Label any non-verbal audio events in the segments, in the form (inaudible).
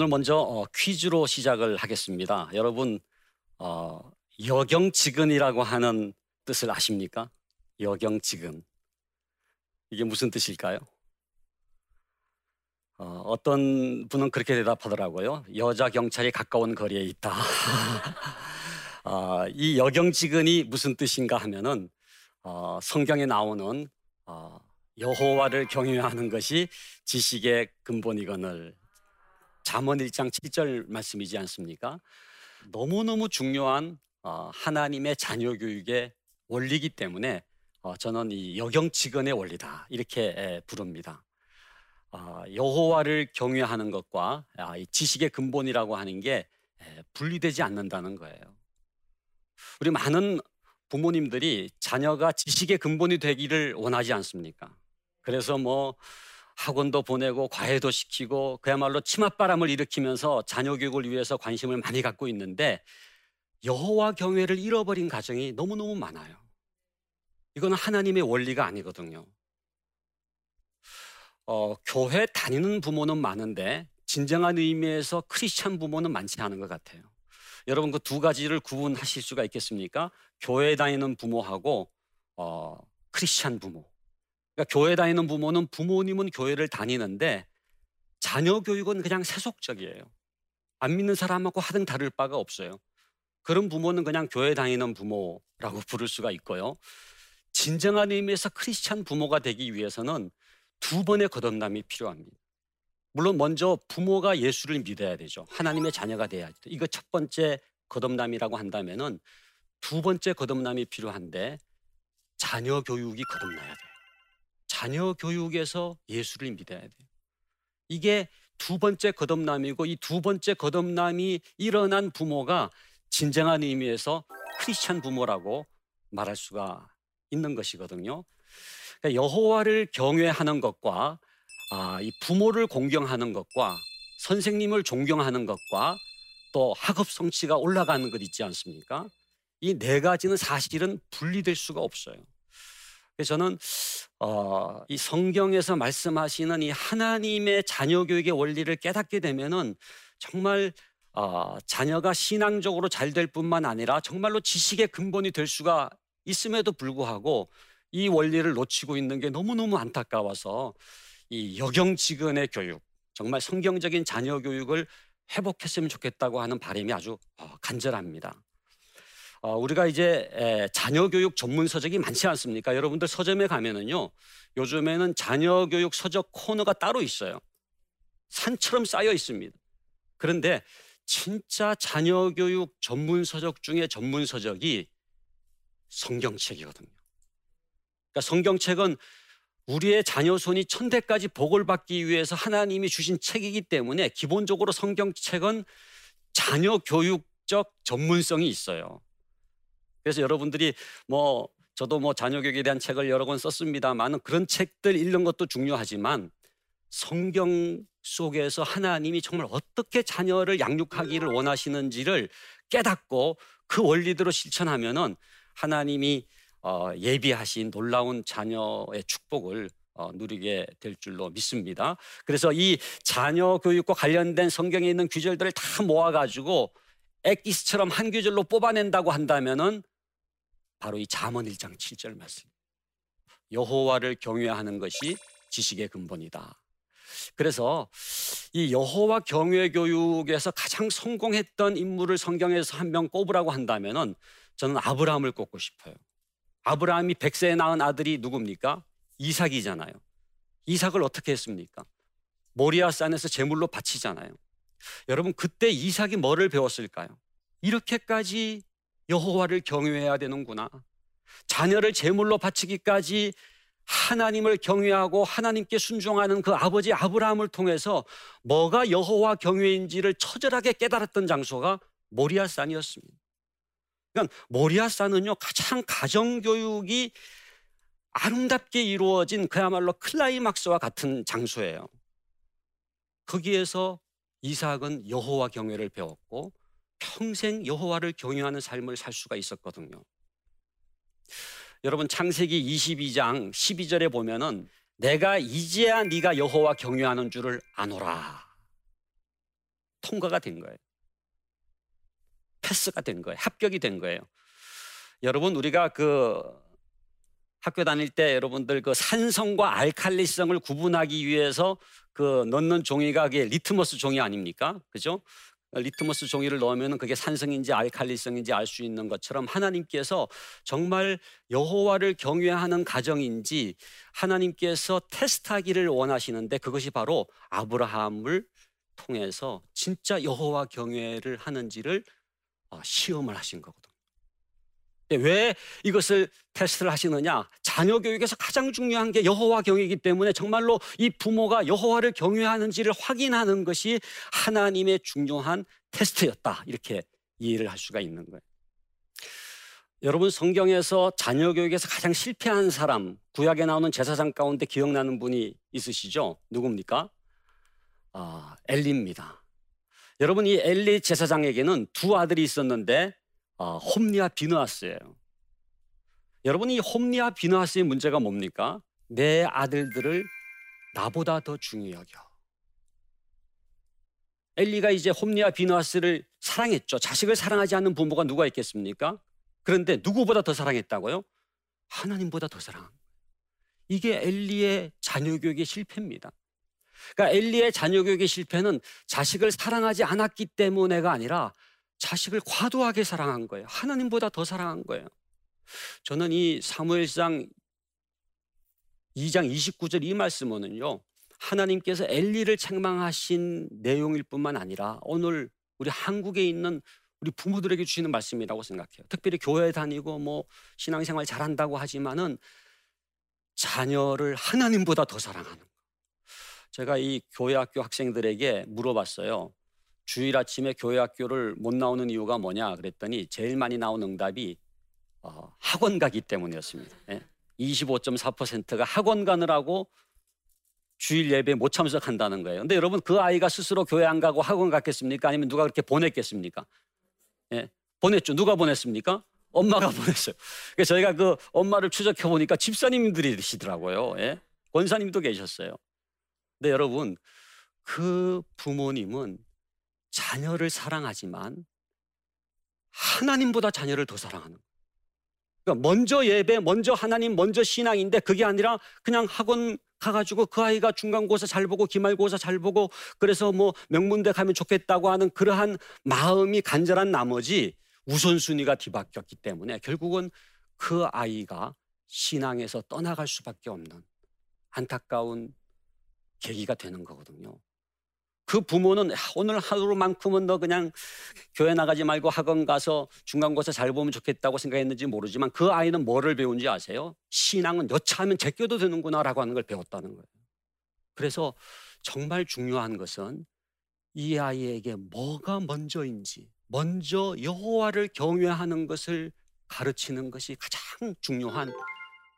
오늘 먼저 어, 퀴즈로 시작을 하겠습니다. 여러분 어, 여경지근이라고 하는 뜻을 아십니까? 여경지근 이게 무슨 뜻일까요? 어, 어떤 분은 그렇게 대답하더라고요. 여자 경찰이 가까운 거리에 있다. 어, (laughs) 이 여경지근이 무슨 뜻인가 하면은 어, 성경에 나오는 어, 여호와를 경외하는 것이 지식의 근본이거늘 잠언 1장 7절 말씀이지 않습니까? 너무너무 중요한 어, 하나님의 자녀 교육의 원리이기 때문에 어, 저는 이 여경지근의 원리다 이렇게 부릅니다. 아, 여호와를 경외하는 것과 아, 지식의 근본이라고 하는 게 분리되지 않는다는 거예요. 우리 많은 부모님들이 자녀가 지식의 근본이 되기를 원하지 않습니까? 그래서 뭐 학원도 보내고 과외도 시키고 그야말로 치맛바람을 일으키면서 자녀 교육을 위해서 관심을 많이 갖고 있는데 여호와 경외를 잃어버린 가정이 너무너무 많아요. 이건 하나님의 원리가 아니거든요. 어, 교회 다니는 부모는 많은데 진정한 의미에서 크리스찬 부모는 많지 않은 것 같아요. 여러분 그 두 가지를 구분하실 수가 있겠습니까? 교회 다니는 부모하고 어, 크리스찬 부모. 그러니까 교회 다니는 부모는 부모님은 교회를 다니는데 자녀 교육은 그냥 세속적이에요. 안 믿는 사람하고 하등 다를 바가 없어요. 그런 부모는 그냥 교회 다니는 부모라고 부를 수가 있고요. 진정한 의미에서 크리스찬 부모가 되기 위해서는 두 번의 거듭남이 필요합니다. 물론 먼저 부모가 예수를 믿어야 되죠. 하나님의 자녀가 돼야 죠. 이거 첫 번째 거듭남이라고 한다면은 두 번째 거듭남이 필요한데 자녀 교육이 거듭나야 돼요. 자녀 교육에서 예수를 믿어야 돼요. 이게 두 번째 거듭남이고 이 두 번째 거듭남이 일어난 부모가 진정한 의미에서 크리스찬 부모라고 말할 수가 있는 것이거든요. 그러니까 여호와를 경외하는 것과 아, 이 부모를 공경하는 것과 선생님을 존경하는 것과 또 학업 성취가 올라가는 것 있지 않습니까? 이 네 가지는 사실은 분리될 수가 없어요. 그래서 저는 어, 이 성경에서 말씀하시는 이 하나님의 자녀 교육의 원리를 깨닫게 되면은 정말 어, 자녀가 신앙적으로 잘 될 뿐만 아니라 정말로 지식의 근본이 될 수가 있음에도 불구하고 이 원리를 놓치고 있는 게 너무너무 안타까워서 이 여경지근의 교육, 정말 성경적인 자녀 교육을 회복했으면 좋겠다고 하는 바람이 아주 어, 간절합니다. 어, 우리가 이제 자녀 교육 전문 서적이 많지 않습니까? 여러분들 서점에 가면은요, 요즘에는 자녀 교육 서적 코너가 따로 있어요. 산처럼 쌓여 있습니다. 그런데 진짜 자녀 교육 전문 서적 중에 전문 서적이 성경책이거든요. 그러니까 성경책은 우리의 자녀 손이 천대까지 복을 받기 위해서 하나님이 주신 책이기 때문에 기본적으로 성경책은 자녀 교육적 전문성이 있어요. 그래서 여러분들이 뭐 저도 뭐 자녀 교육에 대한 책을 여러 권 썼습니다만 그런 책들 읽는 것도 중요하지만 성경 속에서 하나님이 정말 어떻게 자녀를 양육하기를 원하시는지를 깨닫고 그 원리대로 실천하면은 하나님이 어, 예비하신 놀라운 자녀의 축복을 어, 누리게 될 줄로 믿습니다. 그래서 이 자녀 교육과 관련된 성경에 있는 규절들을 다 모아가지고 엑기스처럼 한 규절로 뽑아낸다고 한다면은 바로 이 잠언 1장 7절 말씀. 여호와를 경외하는 것이 지식의 근본이다. 그래서 이 여호와 경외 교육에서 가장 성공했던 인물을 성경에서 한 명 꼽으라고 한다면은 저는 아브라함을 꼽고 싶어요. 아브라함이 백세에 낳은 아들이 누굽니까? 이삭이잖아요. 이삭을 어떻게 했습니까? 모리아 산에서 제물로 바치잖아요. 여러분 그때 이삭이 뭐를 배웠을까요? 이렇게까지 여호와를 경외해야 되는구나. 자녀를 제물로 바치기까지 하나님을 경외하고 하나님께 순종하는 그 아버지 아브라함을 통해서 뭐가 여호와 경외인지를 처절하게 깨달았던 장소가 모리아 산이었습니다. 그러니까 모리아산은요 가장 가정 교육이 아름답게 이루어진 그야말로 클라이막스와 같은 장소예요. 거기에서 이삭은 여호와 경외를 배웠고 평생 여호와를 경외하는 삶을 살 수가 있었거든요. 여러분 창세기 22장 12절에 보면은 내가 이제야 네가 여호와 경외하는 줄을 아노라. 통과가 된 거예요. 패스가 된 거예요. 합격이 된 거예요. 여러분 우리가 그 학교 다닐 때 여러분들 그 산성과 알칼리성을 구분하기 위해서 그 넣는 종이가 그게 리트머스 종이 아닙니까? 그죠? 리트머스 종이를 넣으면 그게 산성인지 알칼리성인지 알 수 있는 것처럼 하나님께서 정말 여호와를 경외하는 가정인지 하나님께서 테스트하기를 원하시는데 그것이 바로 아브라함을 통해서 진짜 여호와 경외를 하는지를 어, 시험을 하신 거거든요. 왜 이것을 테스트를 하시느냐? 자녀 교육에서 가장 중요한 게 여호와 경외이기 때문에 정말로 이 부모가 여호와를 경외하는지를 확인하는 것이 하나님의 중요한 테스트였다. 이렇게 이해를 할 수가 있는 거예요. 여러분 성경에서 자녀 교육에서 가장 실패한 사람 구약에 나오는 제사장 가운데 기억나는 분이 있으시죠? 누굽니까? 아, 엘리입니다. 여러분 이 엘리 제사장에게는 두 아들이 있었는데 어, 홈리와 비누아스예요. 여러분 이 홈리와 비누아스의 문제가 뭡니까? 내 아들들을 나보다 더 중요히 여겨. 엘리가 이제 홈리와 비누아스를 사랑했죠. 자식을 사랑하지 않는 부모가 누가 있겠습니까? 그런데 누구보다 더 사랑했다고요? 하나님보다 더 사랑. 이게 엘리의 자녀 교육의 실패입니다. 그러니까 엘리의 자녀 교육의 실패는 자식을 사랑하지 않았기 때문에가 아니라 자식을 과도하게 사랑한 거예요. 하나님보다 더 사랑한 거예요. 저는 이 사무엘상 2장 29절 이 말씀은요. 하나님께서 엘리를 책망하신 내용일 뿐만 아니라 오늘 우리 한국에 있는 우리 부모들에게 주시는 말씀이라고 생각해요. 특별히 교회 다니고 뭐 신앙생활 잘한다고 하지만은 자녀를 하나님보다 더 사랑하는 거. 제가 이 교회 학교 학생들에게 물어봤어요. 주일 아침에 교회 학교를 못 나오는 이유가 뭐냐 그랬더니 제일 많이 나온 응답이 어, 학원 가기 때문이었습니다. 예. 25.4%가 학원 가느라고 주일 예배 못 참석한다는 거예요. 근데 여러분 그 아이가 스스로 교회 안 가고 학원 갔겠습니까? 아니면 누가 그렇게 보냈겠습니까? 예. 보냈죠. 누가 보냈습니까? 엄마가 (laughs) 보냈어요. 그래서 저희가 그 엄마를 추적해 보니까 집사님들이시더라고요. 예. 권사님도 계셨어요. 근데 여러분 그 부모님은 자녀를 사랑하지만 하나님보다 자녀를 더 사랑하는. 그러니까 먼저 예배, 먼저 하나님, 먼저 신앙인데 그게 아니라 그냥 학원 가가지고 그 아이가 중간고사 잘 보고 기말고사 잘 보고 그래서 뭐 명문대 가면 좋겠다고 하는 그러한 마음이 간절한 나머지 우선순위가 뒤바뀌었기 때문에 결국은 그 아이가 신앙에서 떠나갈 수밖에 없는 안타까운 계기가 되는 거거든요. 그 부모는 오늘 하루만큼은 너 그냥 교회 나가지 말고 학원 가서 중간고사 잘 보면 좋겠다고 생각했는지 모르지만 그 아이는 뭐를 배운지 아세요? 신앙은 여차하면 제껴도 되는구나라고 하는 걸 배웠다는 거예요. 그래서 정말 중요한 것은 이 아이에게 뭐가 먼저인지 먼저 여호와를 경외하는 것을 가르치는 것이 가장 중요한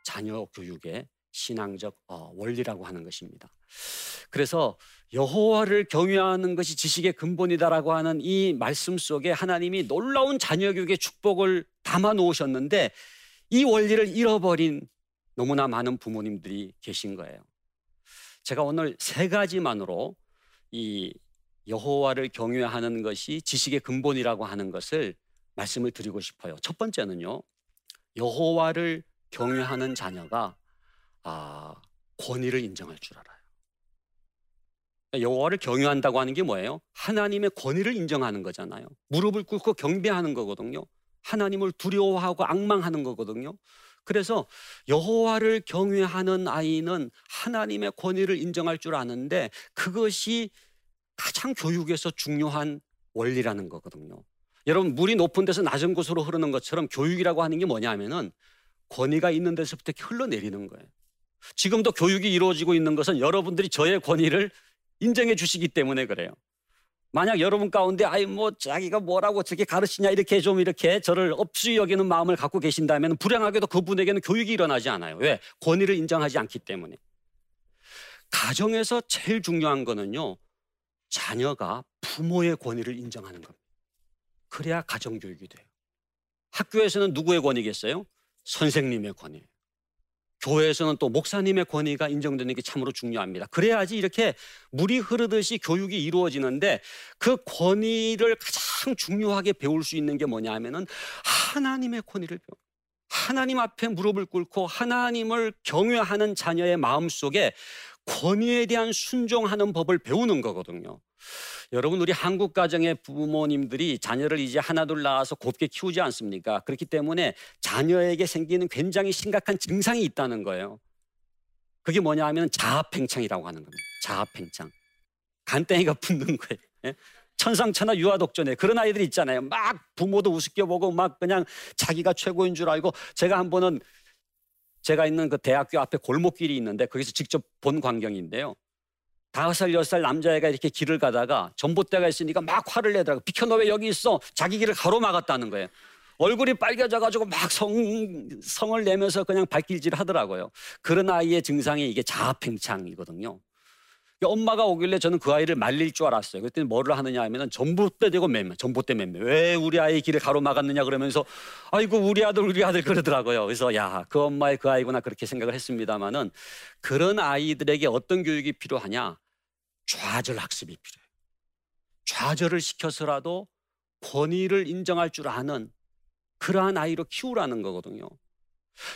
자녀 교육의 신앙적 어, 원리라고 하는 것입니다. 그래서 여호와를 경외하는 것이 지식의 근본이다라고 하는 이 말씀 속에 하나님이 놀라운 자녀 교육의 축복을 담아 놓으셨는데 이 원리를 잃어버린 너무나 많은 부모님들이 계신 거예요. 제가 오늘 세 가지만으로 이 여호와를 경외하는 것이 지식의 근본이라고 하는 것을 말씀을 드리고 싶어요. 첫 번째는요. 여호와를 경외하는 자녀가 아, 권위를 인정할 줄 알아요. 여호와를 경외한다고 하는 게 뭐예요? 하나님의 권위를 인정하는 거잖아요. 무릎을 꿇고 경배하는 거거든요. 하나님을 두려워하고 악망하는 거거든요. 그래서 여호와를 경외하는 아이는 하나님의 권위를 인정할 줄 아는데 그것이 가장 교육에서 중요한 원리라는 거거든요. 여러분 물이 높은 데서 낮은 곳으로 흐르는 것처럼 교육이라고 하는 게 뭐냐면은 권위가 있는 데서부터 흘러내리는 거예요. 지금도 교육이 이루어지고 있는 것은 여러분들이 저의 권위를 인정해 주시기 때문에 그래요. 만약 여러분 가운데 아이 뭐 자기가 뭐라고 저렇게 가르치냐 이렇게 좀 이렇게 저를 업수히 여기는 마음을 갖고 계신다면 불행하게도 그분에게는 교육이 일어나지 않아요. 왜? 권위를 인정하지 않기 때문에. 가정에서 제일 중요한 거는요. 자녀가 부모의 권위를 인정하는 겁니다. 그래야 가정 교육이 돼요. 학교에서는 누구의 권위겠어요? 선생님의 권위. 교회에서는 또 목사님의 권위가 인정되는 게 참으로 중요합니다. 그래야지 이렇게 물이 흐르듯이 교육이 이루어지는데 그 권위를 가장 중요하게 배울 수 있는 게 뭐냐 하면은 하나님의 권위를 배워. 하나님 앞에 무릎을 꿇고 하나님을 경외하는 자녀의 마음 속에 권위에 대한 순종하는 법을 배우는 거거든요. 여러분 우리 한국 가정의 부모님들이 자녀를 이제 하나둘 낳아서 곱게 키우지 않습니까? 그렇기 때문에 자녀에게 생기는 굉장히 심각한 증상이 있다는 거예요. 그게 뭐냐 하면 자아팽창이라고 하는 겁니다. 자아팽창. 간땡이가 붙는 거예요. 예? 천상천하 유아독전에 그런 아이들 있잖아요. 막 부모도 우습게 보고 막 그냥 자기가 최고인 줄 알고 제가 한 번은 제가 있는 그 대학교 앞에 골목길이 있는데 거기서 직접 본 광경인데요. 다섯 살, 여섯 살 남자애가 이렇게 길을 가다가 전봇대가 있으니까 막 화를 내더라고. 비켜 너 왜 여기 있어? 자기 길을 가로막았다는 거예요. 얼굴이 빨개져가지고 막 성, 성을 내면서 그냥 발길질 하더라고요. 그런 아이의 증상이 이게 자아팽창이거든요. 엄마가 오길래 저는 그 아이를 말릴 줄 알았어요. 그랬더니 뭐를 하느냐 하면은 전봇대 대고 맴매, 전봇대 맴매. 왜 우리 아이 길을 가로막았느냐 그러면서 아이고 우리 아들 우리 아들 그러더라고요. 그래서 야 그 엄마의 그 아이구나 그렇게 생각을 했습니다마는 그런 아이들에게 어떤 교육이 필요하냐? 좌절 학습이 필요해요. 좌절을 시켜서라도 권위를 인정할 줄 아는 그러한 아이로 키우라는 거거든요.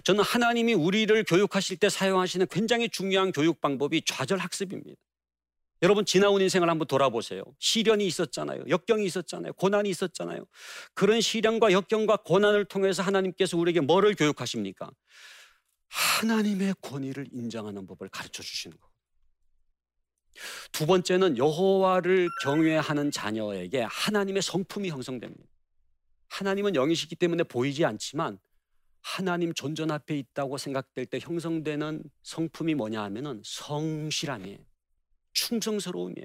저는 하나님이 우리를 교육하실 때 사용하시는 굉장히 중요한 교육 방법이 좌절 학습입니다. 여러분 지나온 인생을 한번 돌아보세요. 시련이 있었잖아요. 역경이 있었잖아요. 고난이 있었잖아요. 그런 시련과 역경과 고난을 통해서 하나님께서 우리에게 뭐를 교육하십니까? 하나님의 권위를 인정하는 법을 가르쳐 주시는 거. 두 번째는 여호와를 경외하는 자녀에게 하나님의 성품이 형성됩니다. 하나님은 영이시기 때문에 보이지 않지만 하나님 존전 앞에 있다고 생각될 때 형성되는 성품이 뭐냐 하면은 성실함이에요. 충성스러움이에요.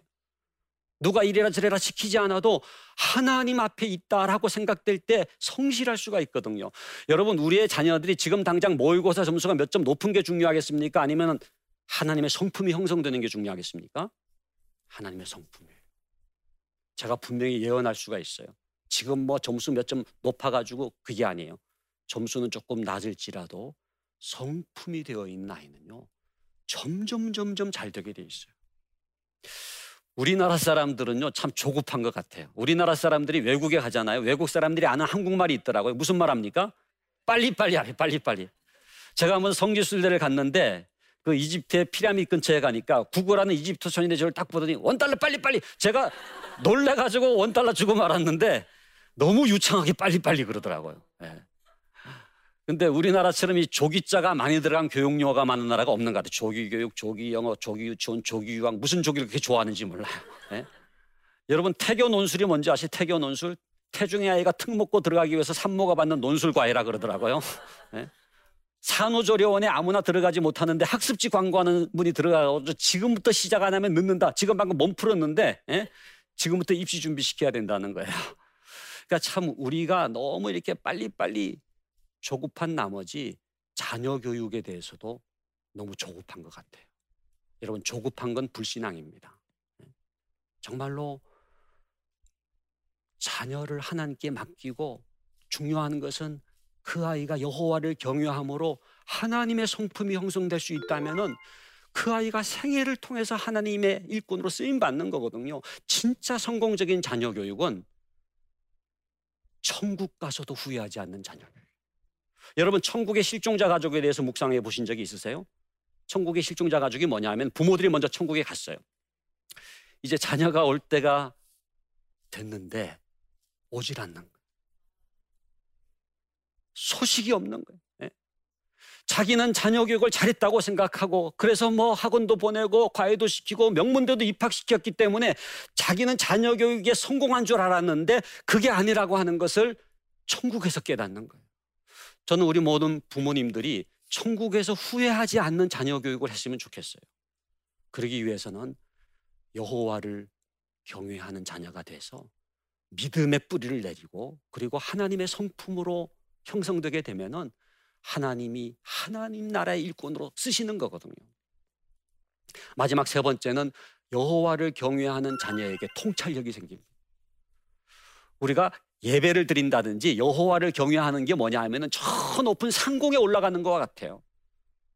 누가 이래라 저래라 시키지 않아도 하나님 앞에 있다라고 생각될 때 성실할 수가 있거든요. 여러분, 우리의 자녀들이 지금 당장 모의고사 점수가 몇 점 높은 게 중요하겠습니까? 아니면 하나님의 성품이 형성되는 게 중요하겠습니까? 하나님의 성품이에요. 제가 분명히 예언할 수가 있어요. 지금 뭐 점수 몇 점 높아가지고 그게 아니에요. 점수는 조금 낮을지라도 성품이 되어 있는 아이는요. 점점 점점 잘 되게 돼 있어요. 우리나라 사람들은요 참 조급한 것 같아요. 우리나라 사람들이 외국에 가잖아요. 외국 사람들이 아는 한국말이 있더라고요. 무슨 말 합니까? 빨리빨리 하래 빨리빨리. 제가 한번 성지순례를 갔는데 그 이집트의 피라미드 근처에 가니까 구걸하는 이집트 천인데 저를 딱 보더니 원달러 빨리빨리 제가 놀래가지고 원달러 주고 말았는데 너무 유창하게 빨리빨리 그러더라고요. 예. 근데 우리나라처럼 이 조기자가 많이 들어간 교육 용어가 많은 나라가 없는 것 같아요. 조기교육, 조기영어, 조기유치원, 조기유학 무슨 조기를 그렇게 좋아하는지 몰라요. 예? 여러분 태교 논술이 뭔지 아시? 태교 논술? 태중의 아이가 특 먹고 들어가기 위해서 산모가 받는 논술 과외라 그러더라고요. 예? 산후조리원에 아무나 들어가지 못하는데 학습지 광고하는 분이 들어가서 지금부터 시작 안 하면 늦는다. 지금 방금 몸 풀었는데 예? 지금부터 입시 준비시켜야 된다는 거예요. 그러니까 참 우리가 너무 이렇게 빨리빨리 조급한 나머지 자녀 교육에 대해서도 너무 조급한 것 같아요. 여러분 조급한 건 불신앙입니다. 네. 정말로 자녀를 하나님께 맡기고 중요한 것은 그 아이가 여호와를 경외함으로 하나님의 성품이 형성될 수 있다면은 그 아이가 생애를 통해서 하나님의 일꾼으로 쓰임 받는 거거든요. 진짜 성공적인 자녀 교육은 천국 가서도 후회하지 않는 자녀. 여러분 천국의 실종자 가족에 대해서 묵상해 보신 적이 있으세요? 천국의 실종자 가족이 뭐냐 하면 부모들이 먼저 천국에 갔어요. 이제 자녀가 올 때가 됐는데 오질 않는 거예요. 소식이 없는 거예요. 예? 자기는 자녀 교육을 잘했다고 생각하고 그래서 뭐 학원도 보내고 과외도 시키고 명문대도 입학시켰기 때문에 자기는 자녀 교육에 성공한 줄 알았는데 그게 아니라고 하는 것을 천국에서 깨닫는 거예요. 저는 우리 모든 부모님들이 천국에서 후회하지 않는 자녀 교육을 했으면 좋겠어요. 그러기 위해서는 여호와를 경외하는 자녀가 돼서 믿음의 뿌리를 내리고 그리고 하나님의 성품으로 형성되게 되면은 하나님이 하나님 나라의 일꾼으로 쓰시는 거거든요. 마지막 세 번째는 여호와를 경외하는 자녀에게 통찰력이 생깁니다. 우리가 예배를 드린다든지 여호와를 경외하는 게 뭐냐 하면은 저 높은 상공에 올라가는 것 같아요.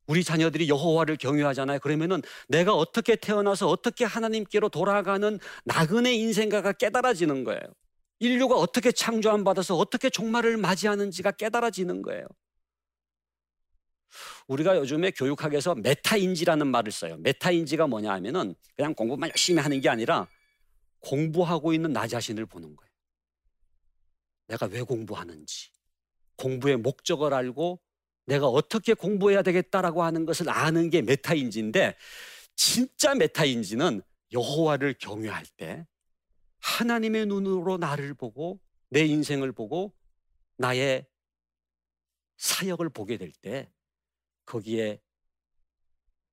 우리 자녀들이 여호와를 경외하잖아요. 그러면은 내가 어떻게 태어나서 어떻게 하나님께로 돌아가는 나그네 인생인가가 깨달아지는 거예요. 인류가 어떻게 창조함 받아서 어떻게 종말을 맞이하는지가 깨달아지는 거예요. 우리가 요즘에 교육학에서 메타인지라는 말을 써요. 메타인지가 뭐냐 하면은 그냥 공부만 열심히 하는 게 아니라 공부하고 있는 나 자신을 보는 거예요. 내가 왜 공부하는지, 공부의 목적을 알고 내가 어떻게 공부해야 되겠다라고 하는 것을 아는 게 메타인지인데 진짜 메타인지는 여호와를 경외할 때 하나님의 눈으로 나를 보고 내 인생을 보고 나의 사역을 보게 될 때 거기에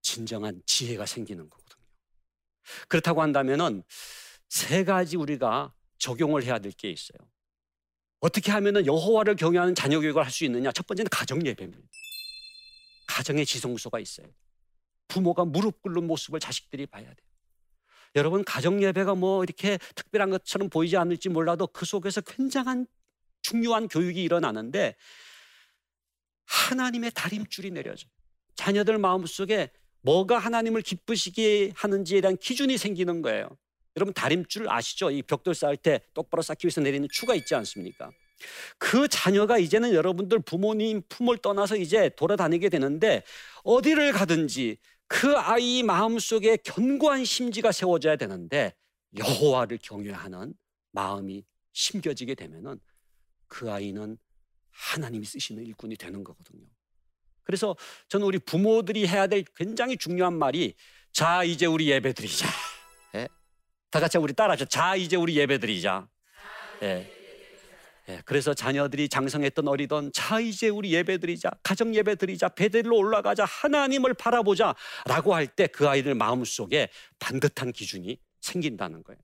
진정한 지혜가 생기는 거거든요. 그렇다고 한다면은 세 가지 우리가 적용을 해야 될 게 있어요. 어떻게 하면 여호와를 경외하는 자녀 교육을 할 수 있느냐? 첫 번째는 가정 예배입니다. 가정의 지성소가 있어요. 부모가 무릎 꿇는 모습을 자식들이 봐야 돼요. 여러분 가정 예배가 뭐 이렇게 특별한 것처럼 보이지 않을지 몰라도 그 속에서 굉장한 중요한 교육이 일어나는데 하나님의 다림줄이 내려져. 자녀들 마음속에 뭐가 하나님을 기쁘시게 하는지에 대한 기준이 생기는 거예요. 여러분 다림줄 아시죠? 이 벽돌 쌓을 때 똑바로 쌓기 위해서 내리는 추가 있지 않습니까? 그 자녀가 이제는 여러분들 부모님 품을 떠나서 이제 돌아다니게 되는데 어디를 가든지 그 아이 마음속에 견고한 심지가 세워져야 되는데 여호와를 경외하는 마음이 심겨지게 되면은 그 아이는 하나님이 쓰시는 일꾼이 되는 거거든요. 그래서 저는 우리 부모들이 해야 될 굉장히 중요한 말이 자 이제 우리 예배 드리자. 다 같이 우리 따라하죠. 자, 이제 우리 예배 드리자. 예. 예, 그래서 자녀들이 장성했던 어리던 자 이제 우리 예배 드리자 가정 예배 드리자 베델로 올라가자 하나님을 바라보자 라고 할 때 그 아이들 마음속에 반듯한 기준이 생긴다는 거예요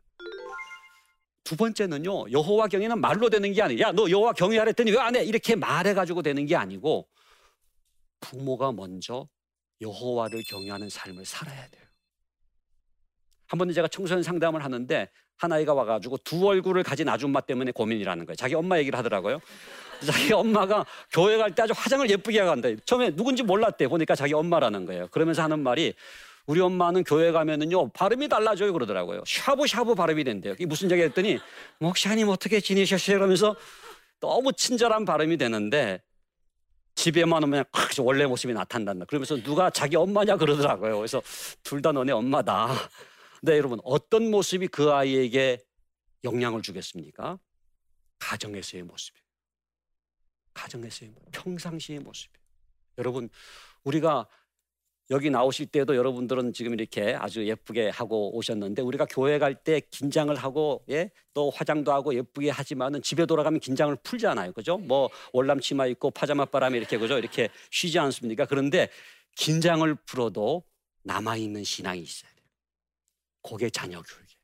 두 번째는요 여호와 경외는 말로 되는 게 아니에요 야너 여호와 경외하랬더니 왜 안 해? 이렇게 말해가지고 되는 게 아니고 부모가 먼저 여호와를 경외하는 삶을 살아야 돼요 한 번은 제가 청소년 상담을 하는데 한 아이가 와가지고 두 얼굴을 가진 아줌마 때문에 고민이라는 거예요. 자기 엄마 얘기를 하더라고요. 자기 엄마가 교회 갈 때 아주 화장을 예쁘게 하고 간다. 처음에 누군지 몰랐대. 보니까 자기 엄마라는 거예요. 그러면서 하는 말이 우리 엄마는 교회 가면은요 발음이 달라져요 그러더라고요. 샤브샤브 발음이 된대요. 이게 무슨 얘기 했더니 목사님 어떻게 지내셨어요? 그러면서 너무 친절한 발음이 되는데 집에만 오면 원래 모습이 나타난다. 그러면서 누가 자기 엄마냐 그러더라고요. 그래서 둘 다 너네 엄마다. 네, 여러분 어떤 모습이 그 아이에게 영향을 주겠습니까? 가정에서의 모습이에요. 가정에서의 평상시의 모습이에요. 여러분 우리가 여기 나오실 때도 여러분들은 지금 이렇게 아주 예쁘게 하고 오셨는데 우리가 교회 갈 때 긴장을 하고 예? 또 화장도 하고 예쁘게 하지만은 집에 돌아가면 긴장을 풀잖아요. 그죠? 뭐 월남 치마 입고 파자마 바람에 이렇게 그죠? 이렇게 쉬지 않습니까? 그런데 긴장을 풀어도 남아 있는 신앙이 있어요. 그게 자녀 교육이에요.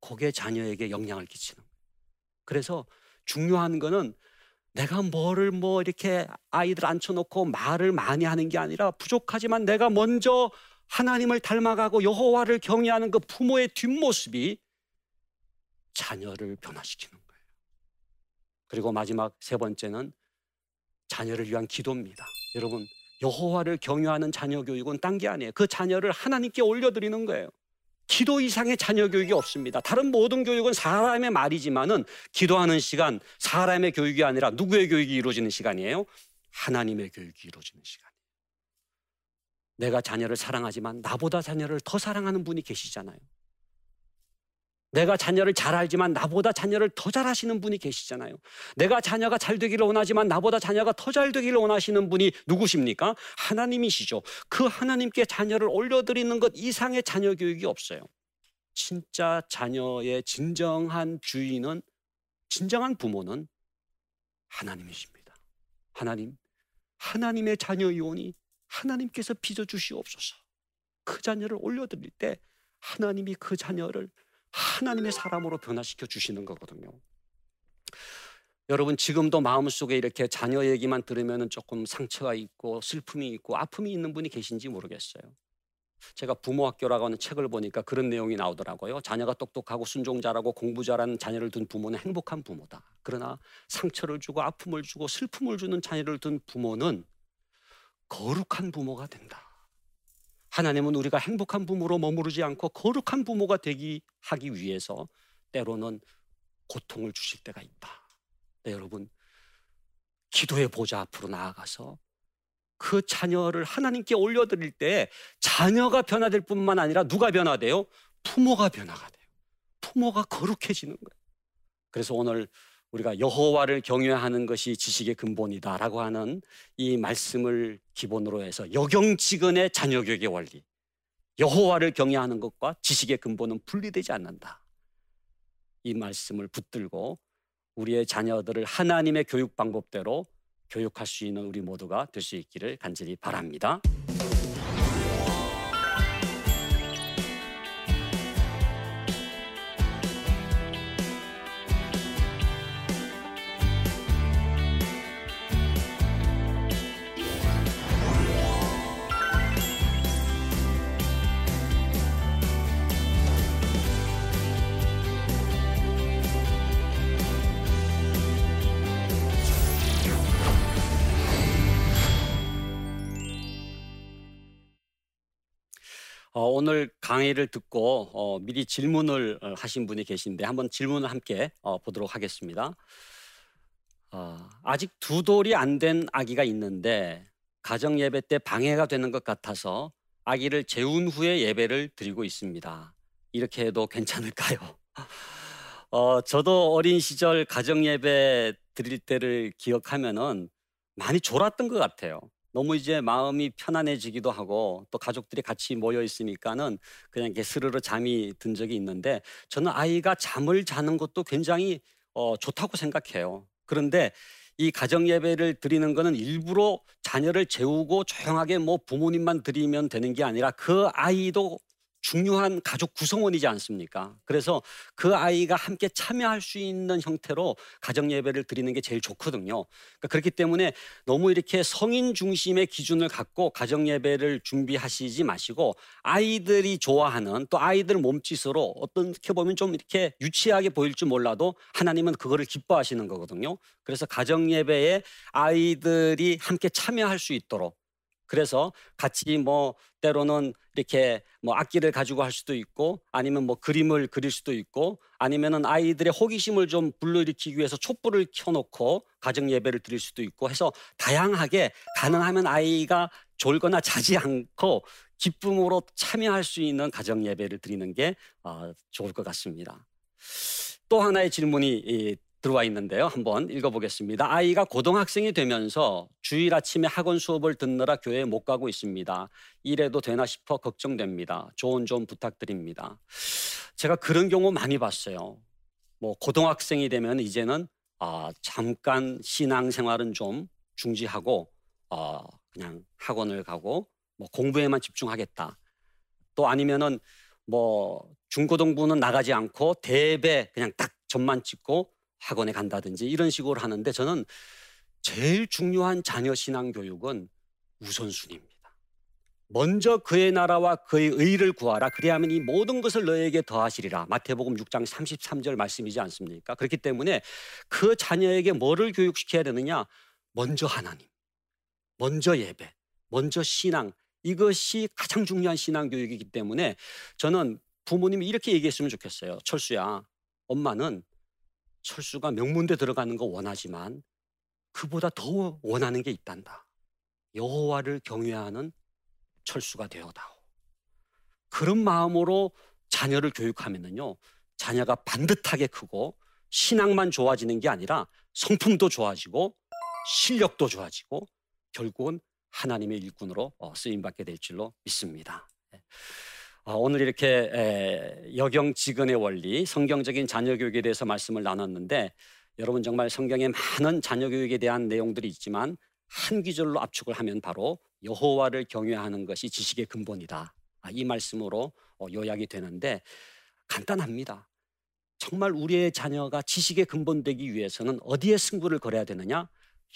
그게 자녀에게 영향을 끼치는 거예요. 그래서 중요한 거는 내가 뭐를 뭐 이렇게 아이들 앉혀놓고 말을 많이 하는 게 아니라 부족하지만 내가 먼저 하나님을 닮아가고 여호와를 경외하는 그 부모의 뒷모습이 자녀를 변화시키는 거예요. 그리고 마지막 세 번째는 자녀를 위한 기도입니다. 여러분 여호와를 경외하는 자녀 교육은 딴 게 아니에요. 그 자녀를 하나님께 올려드리는 거예요. 기도 이상의 자녀 교육이 없습니다. 다른 모든 교육은 사람의 말이지만은 기도하는 시간, 사람의 교육이 아니라 누구의 교육이 이루어지는 시간이에요? 하나님의 교육이 이루어지는 시간이에요. 내가 자녀를 사랑하지만 나보다 자녀를 더 사랑하는 분이 계시잖아요. 내가 자녀를 잘 알지만 나보다 자녀를 더 잘 하시는 분이 계시잖아요. 내가 자녀가 잘 되기를 원하지만 나보다 자녀가 더 잘 되기를 원하시는 분이 누구십니까? 하나님이시죠. 그 하나님께 자녀를 올려드리는 것 이상의 자녀 교육이 없어요. 진짜 자녀의 진정한 주인은 진정한 부모는 하나님이십니다. 하나님, 하나님의 자녀이오니 하나님께서 빚어 주시옵소서. 그 자녀를 올려드릴 때 하나님이 그 자녀를 하나님의 사람으로 변화시켜 주시는 거거든요. 여러분 지금도 마음속에 이렇게 자녀 얘기만 들으면 조금 상처가 있고 슬픔이 있고 아픔이 있는 분이 계신지 모르겠어요. 제가 부모 학교라고 하는 책을 보니까 그런 내용이 나오더라고요. 자녀가 똑똑하고 순종 잘하고 공부 잘하는 자녀를 둔 부모는 행복한 부모다. 그러나 상처를 주고 아픔을 주고 슬픔을 주는 자녀를 둔 부모는 거룩한 부모가 된다. 하나님은 우리가 행복한 부모로 머무르지 않고 거룩한 부모가 되기 하기 위해서 때로는 고통을 주실 때가 있다. 네, 여러분 기도의 보좌 앞으로 나아가서 그 자녀를 하나님께 올려드릴 때 자녀가 변화될 뿐만 아니라 누가 변화돼요? 부모가 변화가 돼요. 부모가 거룩해지는 거예요. 그래서 오늘 우리가 여호와를 경외하는 것이 지식의 근본이다라고 하는 이 말씀을 기본으로 해서 여경지근의 자녀 교육의 원리. 여호와를 경외하는 것과 지식의 근본은 분리되지 않는다. 이 말씀을 붙들고 우리의 자녀들을 하나님의 교육 방법대로 교육할 수 있는 우리 모두가 될 수 있기를 간절히 바랍니다. 오늘 강의를 듣고 어, 미리 질문을 어, 하신 분이 계신데 한번 질문을 함께 어, 보도록 하겠습니다. 어, 아직 두 돌이 안 된 아기가 있는데 가정 예배 때 방해가 되는 것 같아서 아기를 재운 후에 예배를 드리고 있습니다. 이렇게 해도 괜찮을까요? (laughs) 어, 저도 어린 시절 가정 예배 드릴 때를 기억하면은 많이 졸았던 것 같아요. 너무 이제 마음이 편안해지기도 하고 또 가족들이 같이 모여 있으니까는 그냥 이렇게 스르르 잠이 든 적이 있는데 저는 아이가 잠을 자는 것도 굉장히 어, 좋다고 생각해요. 그런데 이 가정 예배를 드리는 거는 일부러 자녀를 재우고 조용하게 뭐 부모님만 드리면 되는 게 아니라 그 아이도 중요한 가족 구성원이지 않습니까? 그래서 그 아이가 함께 참여할 수 있는 형태로 가정 예배를 드리는 게 제일 좋거든요. 그러니까 그렇기 때문에 너무 이렇게 성인 중심의 기준을 갖고 가정 예배를 준비하시지 마시고 아이들이 좋아하는 또 아이들 몸짓으로 어떻게 보면 좀 이렇게 유치하게 보일지 몰라도 하나님은 그거를 기뻐하시는 거거든요. 그래서 가정 예배에 아이들이 함께 참여할 수 있도록 그래서 같이 뭐 때로는 이렇게 뭐 악기를 가지고 할 수도 있고 아니면 뭐 그림을 그릴 수도 있고 아니면은 아이들의 호기심을 좀 불러일으키기 위해서 촛불을 켜놓고 가정 예배를 드릴 수도 있고 해서 다양하게 가능하면 아이가 졸거나 자지 않고 기쁨으로 참여할 수 있는 가정 예배를 드리는 게 어, 좋을 것 같습니다. 또 하나의 질문이 들어와 있는데요. 한번 읽어보겠습니다. 아이가 고등학생이 되면서 주일 아침에 학원 수업을 듣느라 교회에 못 가고 있습니다. 이래도 되나 싶어 걱정됩니다. 조언 좀 부탁드립니다. 제가 그런 경우 많이 봤어요. 뭐 고등학생이 되면 이제는 아, 잠깐 신앙생활은 좀 중지하고 어, 그냥 학원을 가고 뭐 공부에만 집중하겠다. 또 아니면은 뭐 중고등부는 나가지 않고 대배 그냥 딱 점만 찍고 학원에 간다든지 이런 식으로 하는데 저는 제일 중요한 자녀 신앙 교육은 우선순위입니다. 먼저 그의 나라와 그의 의를 구하라. 그리하면 이 모든 것을 너에게 더하시리라. 마태복음 6장 33절 말씀이지 않습니까? 그렇기 때문에 그 자녀에게 뭐를 교육시켜야 되느냐? 먼저 하나님, 먼저 예배, 먼저 신앙. 이것이 가장 중요한 신앙 교육이기 때문에 저는 부모님이 이렇게 얘기했으면 좋겠어요. 철수야, 엄마는 철수가 명문대 들어가는 거 원하지만 그보다 더 원하는 게 있단다. 여호와를 경외하는 철수가 되어다오. 그런 마음으로 자녀를 교육하면은요, 자녀가 반듯하게 크고 신앙만 좋아지는 게 아니라 성품도 좋아지고 실력도 좋아지고 결국은 하나님의 일꾼으로 어, 쓰임 받게 될 줄로 믿습니다. 예. 어, 오늘 이렇게 여경지근의 원리, 성경적인 자녀교육에 대해서 말씀을 나눴는데 여러분 정말 성경에 많은 자녀교육에 대한 내용들이 있지만 한 귀절로 압축을 하면 바로 여호와를 경외하는 것이 지식의 근본이다. 아, 이 말씀으로 어, 요약이 되는데 간단합니다. 정말 우리의 자녀가 지식의 근본 되기 위해서는 어디에 승부를 걸어야 되느냐?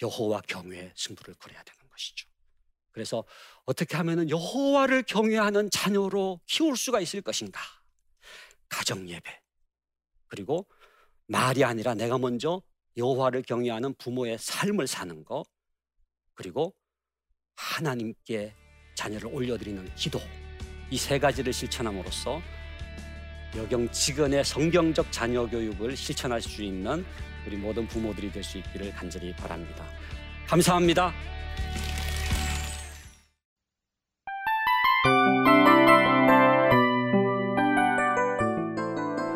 여호와 경외에 승부를 걸어야 되는 것이죠. 그래서 어떻게 하면 여호와를 경외하는 자녀로 키울 수가 있을 것인가? 가정 예배. 그리고 말이 아니라 내가 먼저 여호와를 경외하는 부모의 삶을 사는 것. 그리고 하나님께 자녀를 올려드리는 기도 이 세 가지를 실천함으로써 여경지근의 성경적 자녀 교육을 실천할 수 있는 우리 모든 부모들이 될 수 있기를 간절히 바랍니다. 감사합니다.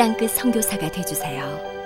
땅끝 선교사가 되주세요.